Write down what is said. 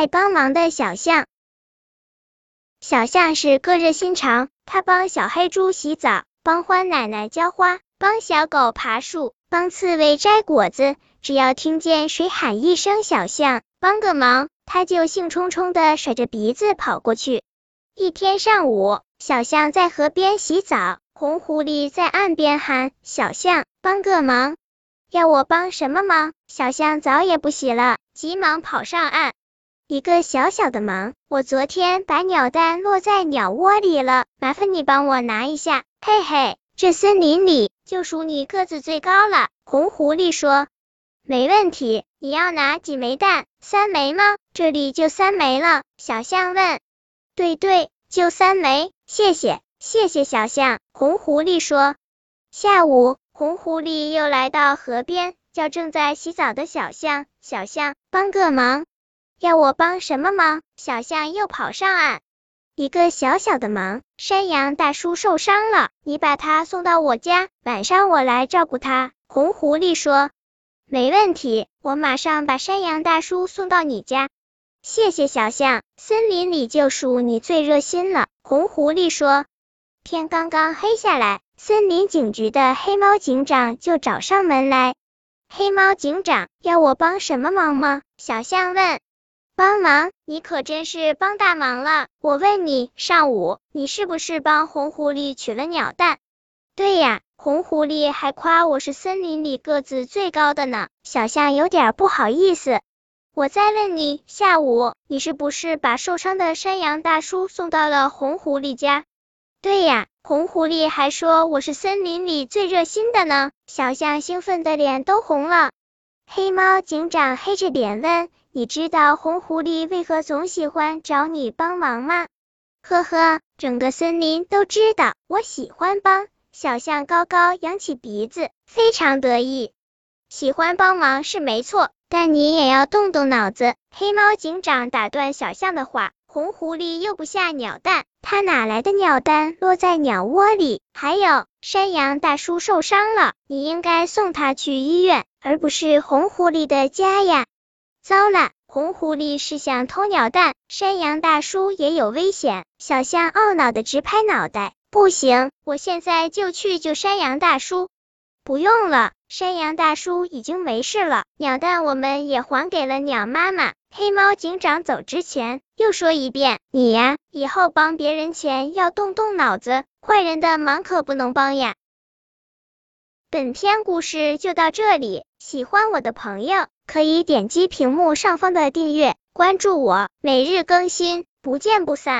爱帮忙的小象。小象是个热心肠，它帮小黑猪洗澡，帮欢奶奶浇花，帮小狗爬树，帮刺猬摘果子。只要听见谁喊一声“小象，帮个忙”，它就兴冲冲的甩着鼻子跑过去。一天上午，小象在河边洗澡，红狐狸在岸边喊：“小象，帮个忙。”要我帮什么忙？小象澡也不洗了，急忙跑上岸。一个小小的忙，我昨天把鸟蛋落在鸟窝里了，麻烦你帮我拿一下。嘿嘿，这森林里就属你个子最高了。红狐狸说：“没问题，你要拿几枚蛋？三枚吗？这里就三枚了。”小象问。对对，就三枚，谢谢，谢谢小象。红狐狸说。下午。红狐狸又来到河边，叫正在洗澡的小象：“小象，帮个忙。”要我帮什么忙？小象又跑上岸。一个小小的忙，山羊大叔受伤了，你把他送到我家，晚上我来照顾他。红狐狸说：“没问题，我马上把山羊大叔送到你家。”谢谢小象，森林里就属你最热心了。红狐狸说。天刚刚黑下来。森林警局的黑猫警长就找上门来。黑猫警长要我帮什么忙吗？小象问。帮忙？你可真是帮大忙了。我问你，上午你是不是帮红狐狸取了鸟蛋？对呀，红狐狸还夸我是森林里个子最高的呢。小象有点不好意思。我再问你，下午你是不是把受伤的山羊大叔送到了红狐狸家？对呀。红狐狸还说我是森林里最热心的呢，小象兴奋的脸都红了。黑猫警长黑着脸问：“你知道红狐狸为何总喜欢找你帮忙吗？”呵呵，整个森林都知道我喜欢帮。小象高高扬起鼻子，非常得意。喜欢帮忙是没错，但你也要动动脑子。黑猫警长打断小象的话。红狐狸又不下鸟蛋，它哪来的鸟蛋落在鸟窝里？还有，山羊大叔受伤了，你应该送他去医院，而不是红狐狸的家呀！糟了，红狐狸是想偷鸟蛋，山羊大叔也有危险。小象懊恼的直拍脑袋，不行，我现在就去救山羊大叔。不用了，山羊大叔已经没事了，鸟蛋我们也还给了鸟妈妈。黑猫警长走之前又说一遍：“你呀，以后帮别人前要动动脑子，坏人的忙可不能帮呀。”本篇故事就到这里，喜欢我的朋友可以点击屏幕上方的订阅，关注我，每日更新，不见不散。